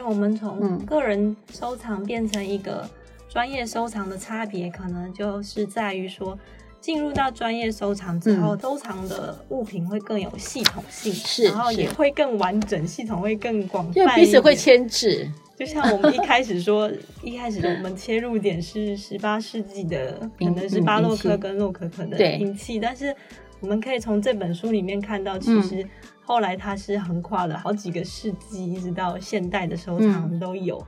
以我们从个人收藏变成一个专业收藏的差别，可能就是在于说。进入到专业收藏之后，收藏的物品会更有系统性，是，然后也会更完整，系统会更广泛，因为彼此会牵制。就像我们一开始说，一开始我们切入点是十八世纪的，可能是巴洛克跟洛可可的银器，但是我们可以从这本书里面看到，其实后来它是横跨了好几个世纪，一直到现代的收藏都有。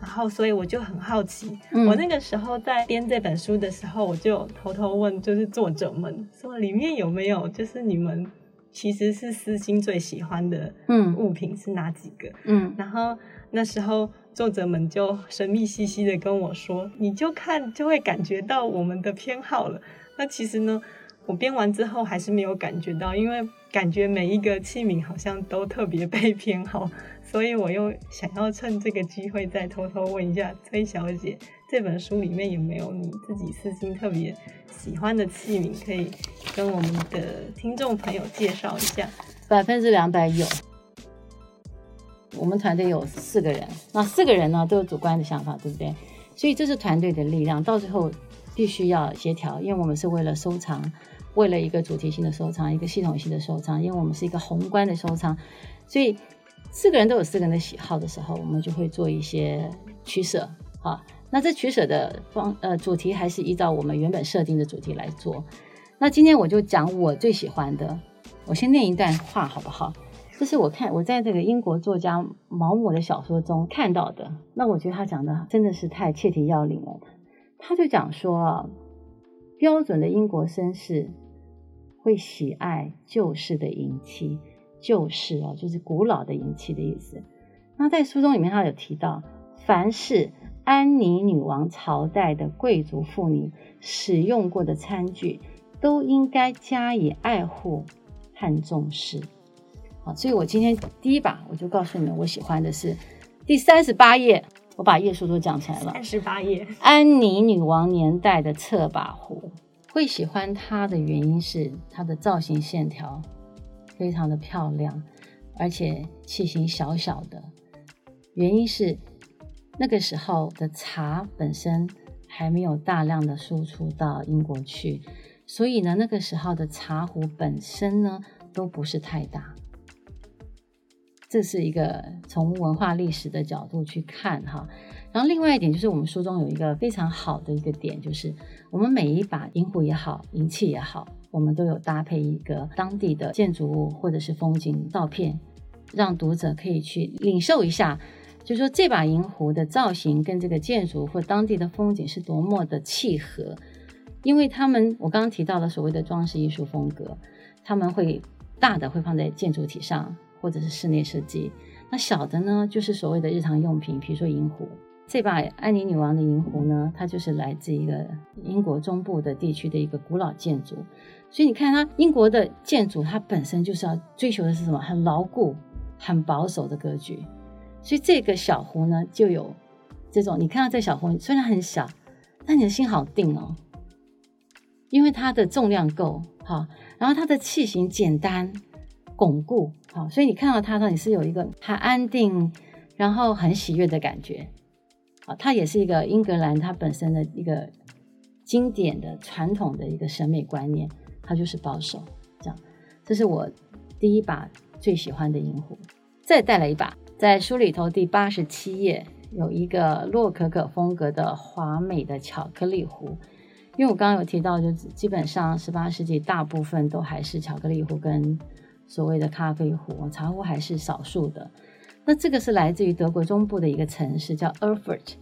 然后，所以我就很好奇，我那个时候在编这本书的时候，我就偷偷问，就是作者们说里面有没有，就是你们其实是私心最喜欢的物品是哪几个？嗯，然后那时候作者们就神秘兮兮的跟我说，你就看就会感觉到我们的偏好了。那其实呢，我编完之后还是没有感觉到，因为感觉每一个器皿好像都特别被偏好。所以我又想要趁这个机会再偷偷问一下崔小姐，这本书里面有没有你自己私心特别喜欢的器皿，可以跟我们的听众朋友介绍一下？百分之两百有。我们团队有四个人，那四个人呢都有主观的想法，对不对？所以这是团队的力量，到最后必须要协调，因为我们是为了收藏，为了一个主题性的收藏，一个系统性的收藏，因为我们是一个宏观的收藏，所以。四个人都有四个人的喜好的时候，我们就会做一些取舍啊。那这取舍的方呃主题还是依照我们原本设定的主题来做。那今天我就讲我最喜欢的，我先念一段话好不好？这是我看我在这个英国作家毛姆的小说中看到的。那我觉得他讲的真的是太切题要领了。他就讲说，标准的英国绅士会喜爱旧式的银器。旧式哦，就是古老的银器的意思。那在书中里面，他有提到，凡是安妮女王朝代的贵族妇女使用过的餐具，都应该加以爱护和重视。好，所以我今天第一把我就告诉你们，我喜欢的是第三十八页，我把页数都讲出来了。三十八页，安妮女王年代的侧把壶，会喜欢它的原因是它的造型线条。非常的漂亮，而且器型小小的，原因是那个时候的茶本身还没有大量的输出到英国去，所以呢，那个时候的茶壶本身呢都不是太大。这是一个从文化历史的角度去看哈。然后另外一点就是，我们书中有一个非常好的一个点，就是我们每一把银壶也好，银器也好。我们都有搭配一个当地的建筑物或者是风景照片，让读者可以去领受一下，就说这把银壶的造型跟这个建筑或当地的风景是多么的契合。因为他们我刚刚提到了所谓的装饰艺术风格，他们会大的会放在建筑体上或者是室内设计，那小的呢就是所谓的日常用品，比如说银壶。这把安妮女王的银壶呢，它就是来自一个英国中部的地区的一个古老建筑。所以你看，它英国的建筑，它本身就是要追求的是什么？很牢固、很保守的格局。所以这个小壶呢，就有这种。你看到这小壶虽然很小，但你的心好定哦，因为它的重量够好，然后它的器型简单、巩固好，所以你看到它呢，你是有一个很安定，然后很喜悦的感觉。啊，它也是一个英格兰它本身的一个经典的传统的一个审美观念。它就是保守，这样，这是我第一把最喜欢的银壶。再带来一把，在书里头第八十七页有一个洛可可风格的华美的巧克力壶。因为我刚刚有提到，就基本上十八世纪大部分都还是巧克力壶跟所谓的咖啡壶，茶壶还是少数的。那这个是来自于德国中部的一个城市叫 Erfurt，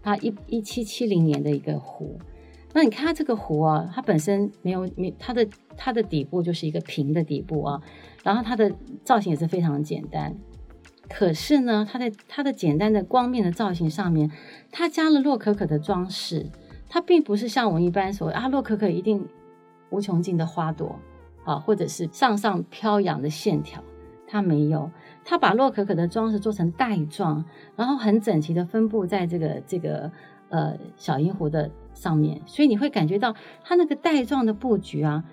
它一一七七零年的一个壶。那你看它这个壶啊，它本身没有没它的它的底部就是一个平的底部啊，然后它的造型也是非常简单。可是呢，它在它的简单的光面的造型上面，它加了洛可可的装饰。它并不是像我们一般所谓啊，洛可可一定无穷尽的花朵啊，或者是上上飘扬的线条，它没有。它把洛可可的装饰做成带状，然后很整齐的分布在这个这个呃小银壶的。上面，所以你会感觉到它那个带状的布局啊，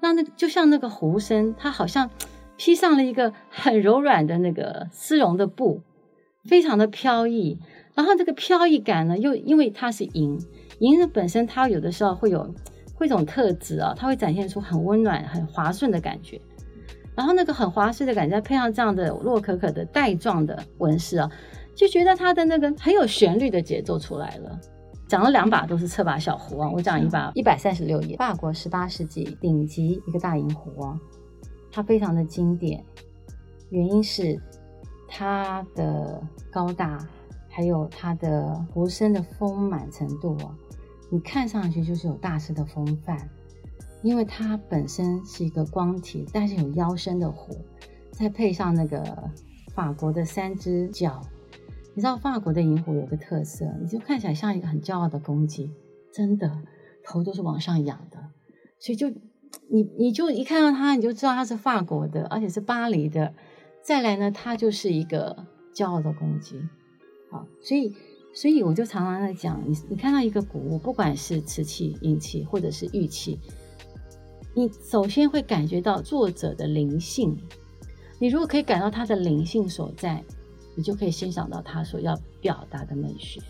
那那就像那个壶身，它好像披上了一个很柔软的那个丝绒的布，非常的飘逸。然后这个飘逸感呢，又因为它是银，银的本身它有的时候会有会一种特质啊，它会展现出很温暖、很滑顺的感觉。然后那个很滑顺的感觉，配上这样的洛可可的带状的纹饰啊，就觉得它的那个很有旋律的节奏出来了。讲了两把都是侧把小壶啊，我讲一把一百三十六页，法国十八世纪顶级一个大银壶啊，它非常的经典，原因是它的高大，还有它的壶身的丰满程度啊，你看上去就是有大师的风范，因为它本身是一个光体，但是有腰身的壶，再配上那个法国的三只脚。你知道法国的银壶有个特色，你就看起来像一个很骄傲的公鸡，真的头都是往上仰的，所以就你你就一看到它，你就知道它是法国的，而且是巴黎的。再来呢，它就是一个骄傲的公鸡，好，所以所以我就常常在讲，你你看到一个古物，不管是瓷器、银器或者是玉器，你首先会感觉到作者的灵性，你如果可以感到它的灵性所在。你就可以欣赏到他所要表达的美学，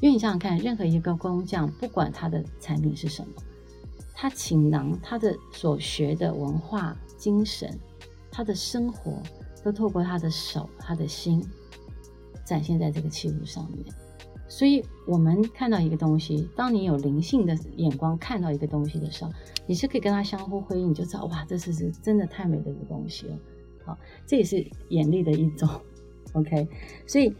因为你想想看，任何一个工匠，不管他的产品是什么，他倾囊他的所学的文化精神，他的生活，都透过他的手、他的心，展现在这个器物上面。所以，我们看到一个东西，当你有灵性的眼光看到一个东西的时候，你是可以跟它相互辉映，你就知道哇，这是是真的太美的一个东西了。好，这也是眼力的一种。OK，所以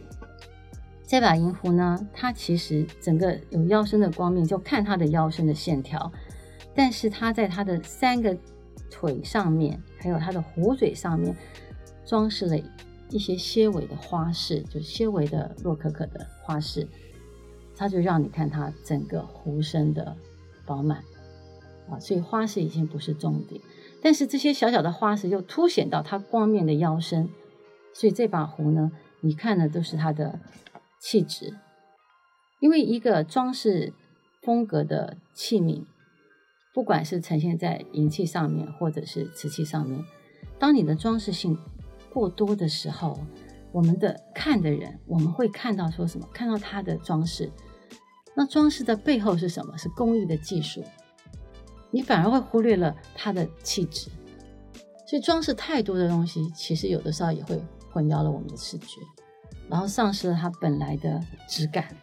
这把银壶呢，它其实整个有腰身的光面，就看它的腰身的线条。但是它在它的三个腿上面，还有它的壶嘴上面，装饰了一些些微的花饰，就是些微的洛可可的花饰。它就让你看它整个壶身的饱满啊，所以花饰已经不是重点，但是这些小小的花饰又凸显到它光面的腰身。所以这把壶呢，你看的都是它的气质，因为一个装饰风格的器皿，不管是呈现在银器上面或者是瓷器上面，当你的装饰性过多的时候，我们的看的人，我们会看到说什么？看到它的装饰，那装饰的背后是什么？是工艺的技术，你反而会忽略了它的气质。所以装饰太多的东西，其实有的时候也会。混淆了我们的视觉，然后丧失了它本来的质感。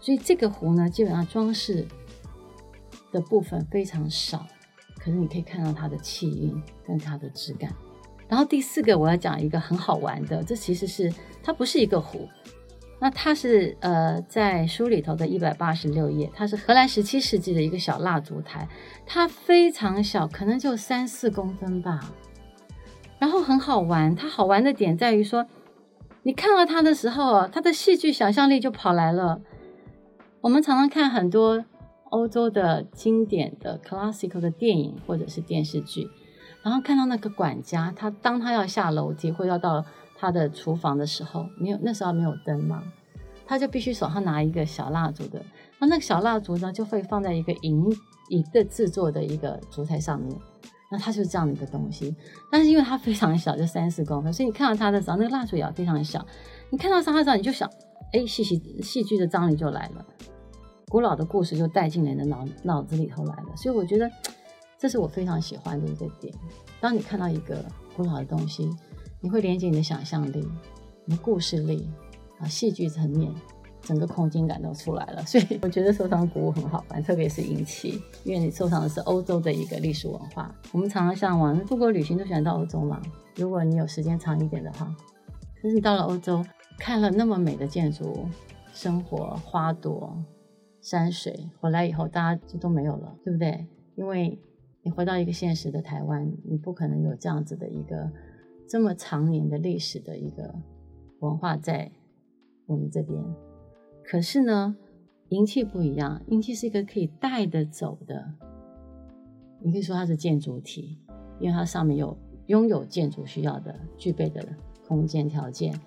所以这个壶呢，基本上装饰的部分非常少，可是你可以看到它的气韵跟它的质感。然后第四个我要讲一个很好玩的，这其实是它不是一个壶，那它是呃在书里头的一百八十六页，它是荷兰十七世纪的一个小蜡烛台，它非常小，可能就三四公分吧。然后很好玩，它好玩的点在于说，你看到它的时候，它的戏剧想象力就跑来了。我们常常看很多欧洲的经典的 classical 的电影或者是电视剧，然后看到那个管家，他当他要下楼梯或要到他的厨房的时候，没有那时候没有灯嘛，他就必须手上拿一个小蜡烛的，那那个小蜡烛呢就会放在一个银银的制作的一个烛台上面。那它就是这样的一个东西，但是因为它非常小，就三四公分，所以你看到它的时候，那个蜡烛也非常小。你看到它的时候，你就想，哎，戏戏戏剧的张力就来了，古老的故事就带进你的脑脑子里头来了。所以我觉得这是我非常喜欢的一个点。当你看到一个古老的东西，你会连接你的想象力、你的故事力啊，戏剧层面。整个空间感都出来了，所以我觉得收藏古物很好玩，特别是银器，因为你收藏的是欧洲的一个历史文化。我们常常向往出国旅行都喜欢到欧洲嘛。如果你有时间长一点的话，可是你到了欧洲，看了那么美的建筑、生活、花朵、山水，回来以后大家就都没有了，对不对？因为你回到一个现实的台湾，你不可能有这样子的一个这么长年的历史的一个文化在我们这边。可是呢，银器不一样，银器是一个可以带得走的。你可以说它是建筑体，因为它上面有拥有建筑需要的、具备的空间条件、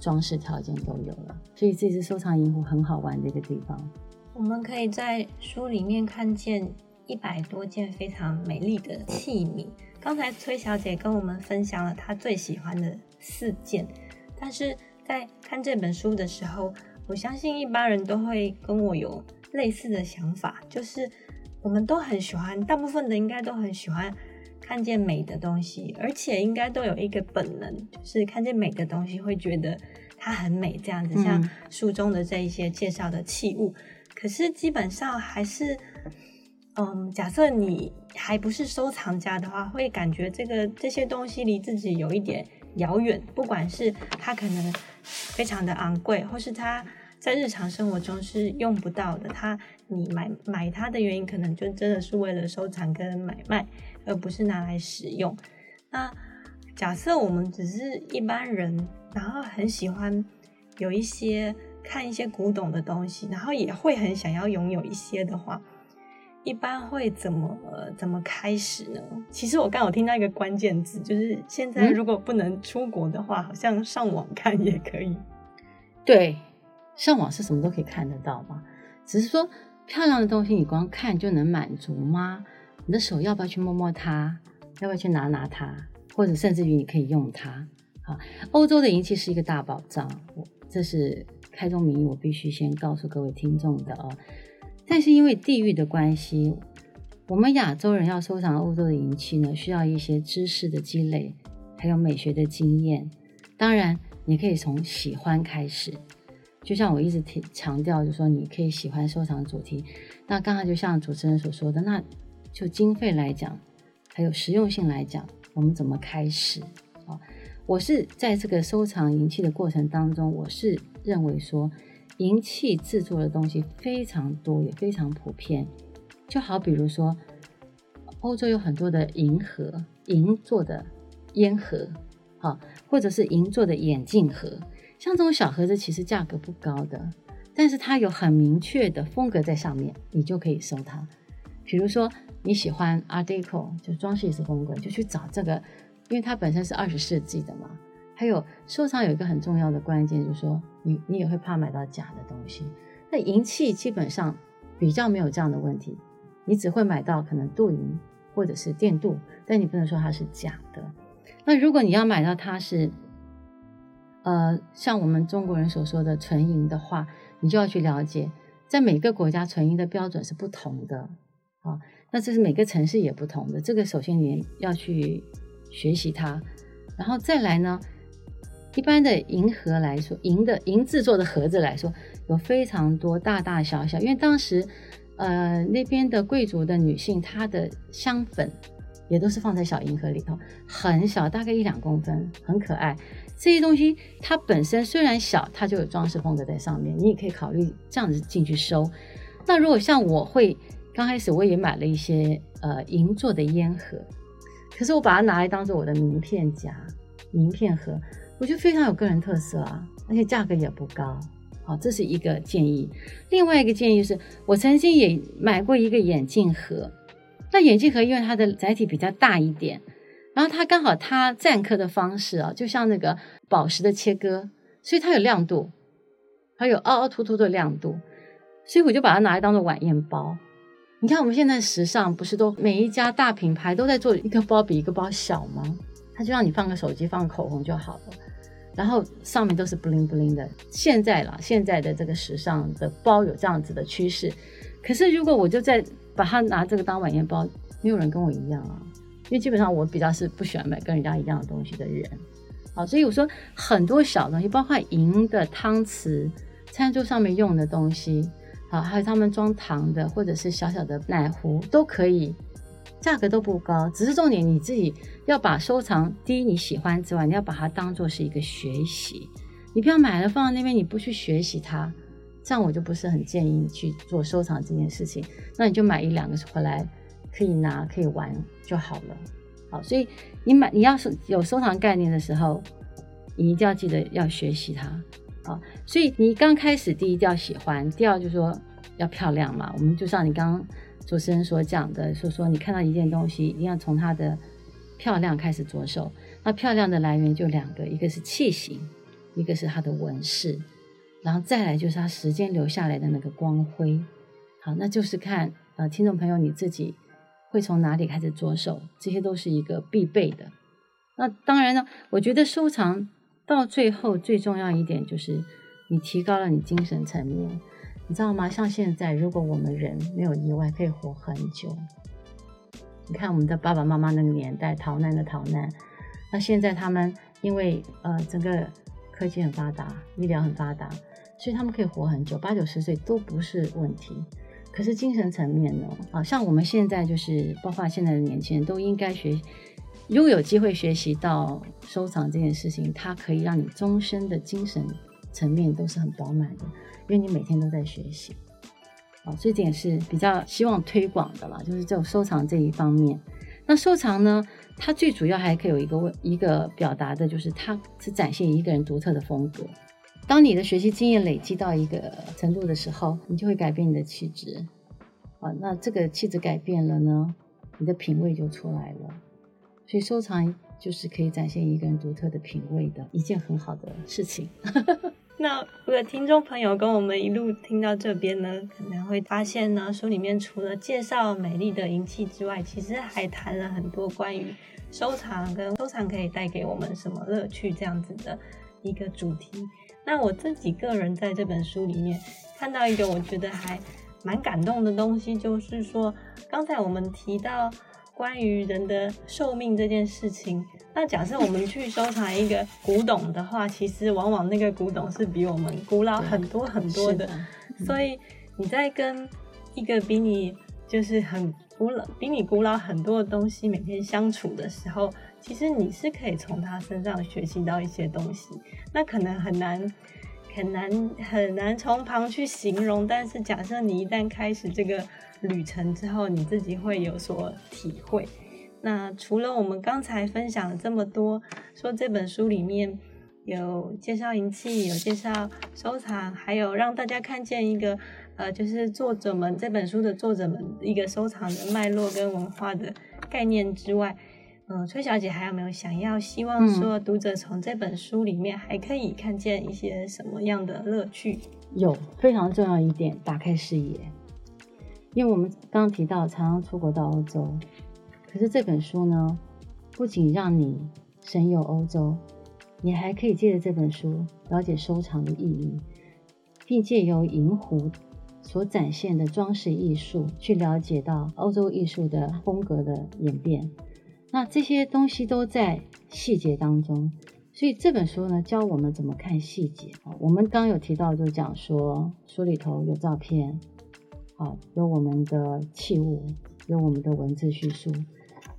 装饰条件都有了。所以这是收藏银壶很好玩的一个地方。我们可以在书里面看见一百多件非常美丽的器皿。刚才崔小姐跟我们分享了她最喜欢的四件，但是。在看这本书的时候，我相信一般人都会跟我有类似的想法，就是我们都很喜欢，大部分的应该都很喜欢看见美的东西，而且应该都有一个本能，就是看见美的东西会觉得它很美，这样子。像书中的这一些介绍的器物，可是基本上还是。嗯，假设你还不是收藏家的话，会感觉这个这些东西离自己有一点遥远。不管是它可能非常的昂贵，或是它在日常生活中是用不到的，它你买买它的原因，可能就真的是为了收藏跟买卖，而不是拿来使用。那假设我们只是一般人，然后很喜欢有一些看一些古董的东西，然后也会很想要拥有一些的话。一般会怎么怎么开始呢？其实我刚好听到一个关键字，就是现在如果不能出国的话，好像上网看也可以。对，上网是什么都可以看得到嘛。只是说漂亮的东西，你光看就能满足吗？你的手要不要去摸摸它？要不要去拿拿它？或者甚至于你可以用它？啊，欧洲的银器是一个大宝藏，这是开宗明义，我必须先告诉各位听众的哦。但是因为地域的关系，我们亚洲人要收藏欧洲的银器呢，需要一些知识的积累，还有美学的经验。当然，你可以从喜欢开始，就像我一直提强调，就说你可以喜欢收藏主题。那刚刚就像主持人所说的，那就经费来讲，还有实用性来讲，我们怎么开始啊？我是在这个收藏银器的过程当中，我是认为说。银器制作的东西非常多，也非常普遍。就好比如说，欧洲有很多的银盒，银做的烟盒，好，或者是银做的眼镜盒。像这种小盒子，其实价格不高的，但是它有很明确的风格在上面，你就可以收它。比如说你喜欢 Art Deco，就装饰式风格，就去找这个，因为它本身是二十世纪的嘛。还有收藏有一个很重要的关键，就是说你你也会怕买到假的东西。那银器基本上比较没有这样的问题，你只会买到可能镀银或者是电镀，但你不能说它是假的。那如果你要买到它是，呃，像我们中国人所说的纯银的话，你就要去了解，在每个国家纯银的标准是不同的啊。那这是每个城市也不同的，这个首先你要去学习它，然后再来呢。一般的银盒来说，银的银制作的盒子来说，有非常多大大小小。因为当时，呃，那边的贵族的女性，她的香粉也都是放在小银盒里头，很小，大概一两公分，很可爱。这些东西它本身虽然小，它就有装饰风格在上面，你也可以考虑这样子进去收。那如果像我会刚开始我也买了一些呃银做的烟盒，可是我把它拿来当做我的名片夹、名片盒。我觉得非常有个人特色啊，而且价格也不高，好，这是一个建议。另外一个建议是，我曾经也买过一个眼镜盒，那眼镜盒因为它的载体比较大一点，然后它刚好它錾刻的方式啊，就像那个宝石的切割，所以它有亮度，还有凹凹凸凸的亮度，所以我就把它拿来当做晚宴包。你看我们现在时尚不是都每一家大品牌都在做一个包比一个包小吗？它就让你放个手机，放个口红就好了。然后上面都是 bling bling 的。现在啦，现在的这个时尚的包有这样子的趋势。可是如果我就在把它拿这个当晚宴包，没有人跟我一样啊。因为基本上我比较是不喜欢买跟人家一样的东西的人。好，所以我说很多小东西，包括银的汤匙、餐桌上面用的东西，好，还有他们装糖的或者是小小的奶壶都可以。价格都不高，只是重点你自己要把收藏第一你喜欢之外，你要把它当做是一个学习。你不要买了放在那边，你不去学习它，这样我就不是很建议你去做收藏这件事情。那你就买一两个回来，可以拿可以玩就好了。好，所以你买你要是有收藏概念的时候，你一定要记得要学习它。好，所以你刚开始第一定要喜欢，第二就是说要漂亮嘛。我们就像你刚刚。主持人所讲的，说说你看到一件东西，一定要从它的漂亮开始着手。那漂亮的来源就两个，一个是器型，一个是它的纹饰，然后再来就是它时间留下来的那个光辉。好，那就是看呃，听众朋友你自己会从哪里开始着手，这些都是一个必备的。那当然呢，我觉得收藏到最后最重要一点就是你提高了你精神层面，你知道吗？像现在，如果我们人没有意外可以活很久，你看我们的爸爸妈妈那个年代逃难的逃难，那现在他们因为呃整个科技很发达，医疗很发达，所以他们可以活很久，八九十岁都不是问题。可是精神层面呢？啊，像我们现在就是，包括现在的年轻人都应该学，如果有机会学习到收藏这件事情，它可以让你终身的精神层面都是很饱满的，因为你每天都在学习。啊，这点是比较希望推广的啦，就是这种收藏这一方面。那收藏呢，它最主要还可以有一个问一个表达的，就是它是展现一个人独特的风格。当你的学习经验累积到一个程度的时候，你就会改变你的气质，啊，那这个气质改变了呢，你的品味就出来了。所以收藏就是可以展现一个人独特的品味的一件很好的事情。那如果听众朋友跟我们一路听到这边呢，可能会发现呢，书里面除了介绍美丽的银器之外，其实还谈了很多关于收藏跟收藏可以带给我们什么乐趣这样子的一个主题。那我自己个人在这本书里面看到一个我觉得还蛮感动的东西，就是说刚才我们提到关于人的寿命这件事情。那假设我们去收藏一个古董的话，其实往往那个古董是比我们古老很多很多的。所以你在跟一个比你就是很古老、比你古老很多的东西每天相处的时候，其实你是可以从他身上学习到一些东西。那可能很难、很难、很难从旁去形容，但是假设你一旦开始这个旅程之后，你自己会有所体会。那除了我们刚才分享了这么多，说这本书里面有介绍银器，有介绍收藏，还有让大家看见一个呃，就是作者们这本书的作者们一个收藏的脉络跟文化的概念之外。嗯，崔小姐还有没有想要希望说读者从这本书里面还可以看见一些什么样的乐趣？有非常重要一点，打开视野。因为我们刚刚提到常常出国到欧洲，可是这本书呢，不仅让你神游欧洲，你还可以借着这本书了解收藏的意义，并借由银壶所展现的装饰艺术，去了解到欧洲艺术的风格的演变。那这些东西都在细节当中，所以这本书呢教我们怎么看细节啊。我们刚有提到，就讲说书里头有照片，啊，有我们的器物，有我们的文字叙述。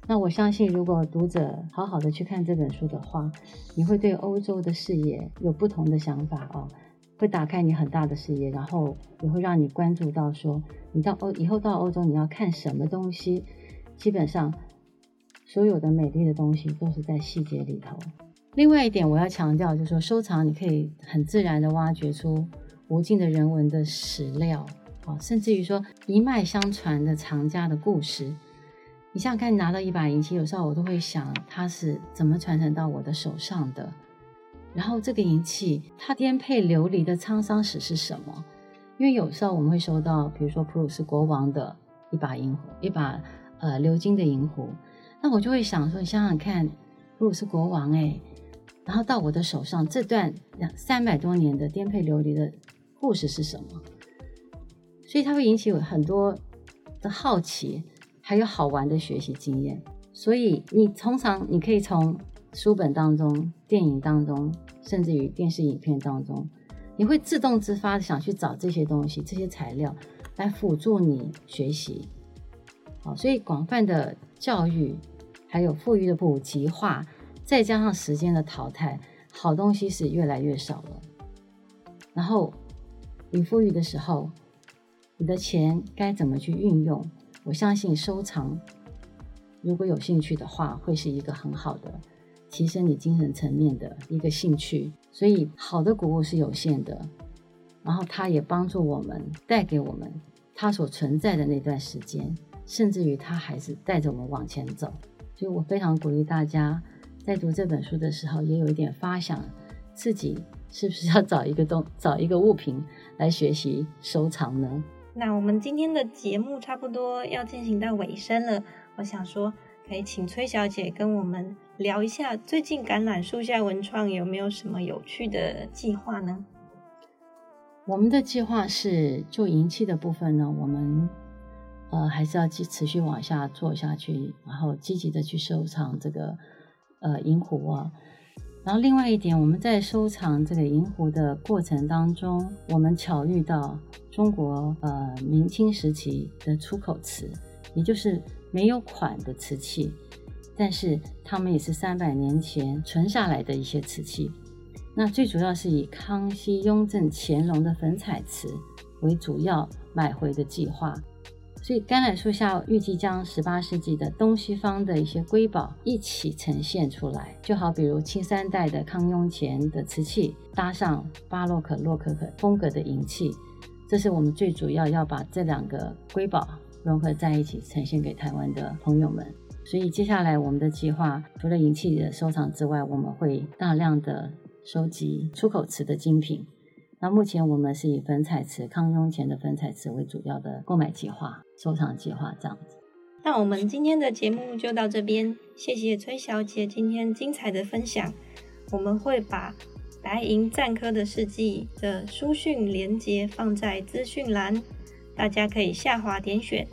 那我相信，如果读者好好的去看这本书的话，你会对欧洲的视野有不同的想法哦，会打开你很大的视野，然后也会让你关注到说，你到欧以后到欧洲你要看什么东西，基本上。所有的美丽的东西都是在细节里头。另外一点，我要强调，就是说收藏，你可以很自然的挖掘出无尽的人文的史料，啊，甚至于说一脉相传的藏家的故事。你想想看，你拿到一把银器，有时候我都会想，它是怎么传承到我的手上的？然后这个银器它颠沛流离的沧桑史是什么？因为有时候我们会收到，比如说普鲁士国王的一把银壶，一把呃鎏金的银壶。那我就会想说，你想想看，如果是国王哎，然后到我的手上，这段两三百多年的颠沛流离的故事是什么？所以它会引起我很多的好奇，还有好玩的学习经验。所以你通常你可以从书本当中、电影当中，甚至于电视影片当中，你会自动自发的想去找这些东西、这些材料来辅助你学习。好，所以广泛的教育。还有富裕的普及化，再加上时间的淘汰，好东西是越来越少了。然后你富裕的时候，你的钱该怎么去运用？我相信收藏，如果有兴趣的话，会是一个很好的提升你精神层面的一个兴趣。所以好的古物是有限的，然后它也帮助我们，带给我们它所存在的那段时间，甚至于它还是带着我们往前走。所以我非常鼓励大家在读这本书的时候，也有一点发想，自己是不是要找一个东找一个物品来学习收藏呢？那我们今天的节目差不多要进行到尾声了，我想说，可以请崔小姐跟我们聊一下最近橄榄树下文创有没有什么有趣的计划呢？我们的计划是做银器的部分呢，我们呃还是要继持续往下做下去，然后积极的去收藏这个呃银壶啊。然后另外一点，我们在收藏这个银壶的过程当中，我们巧遇到中国呃明清时期的出口瓷，也就是没有款的瓷器，但是它们也是三百年前存下来的一些瓷器。那最主要是以康熙、雍正、乾隆的粉彩瓷为主要买回的计划，所以橄榄树下预计将十八世纪的东西方的一些瑰宝一起呈现出来，就好比如清三代的康雍乾的瓷器，搭上巴洛克、洛可可风格的银器，这是我们最主要要把这两个瑰宝融合在一起呈现给台湾的朋友们。所以接下来我们的计划除了银器的收藏之外，我们会大量的。收集出口瓷的精品，那目前我们是以粉彩瓷、康雍乾的粉彩瓷为主要的购买计划、收藏计划这样子。那我们今天的节目就到这边，谢谢崔小姐今天精彩的分享。我们会把白银赞科的事迹的书讯连接放在资讯栏，大家可以下滑点选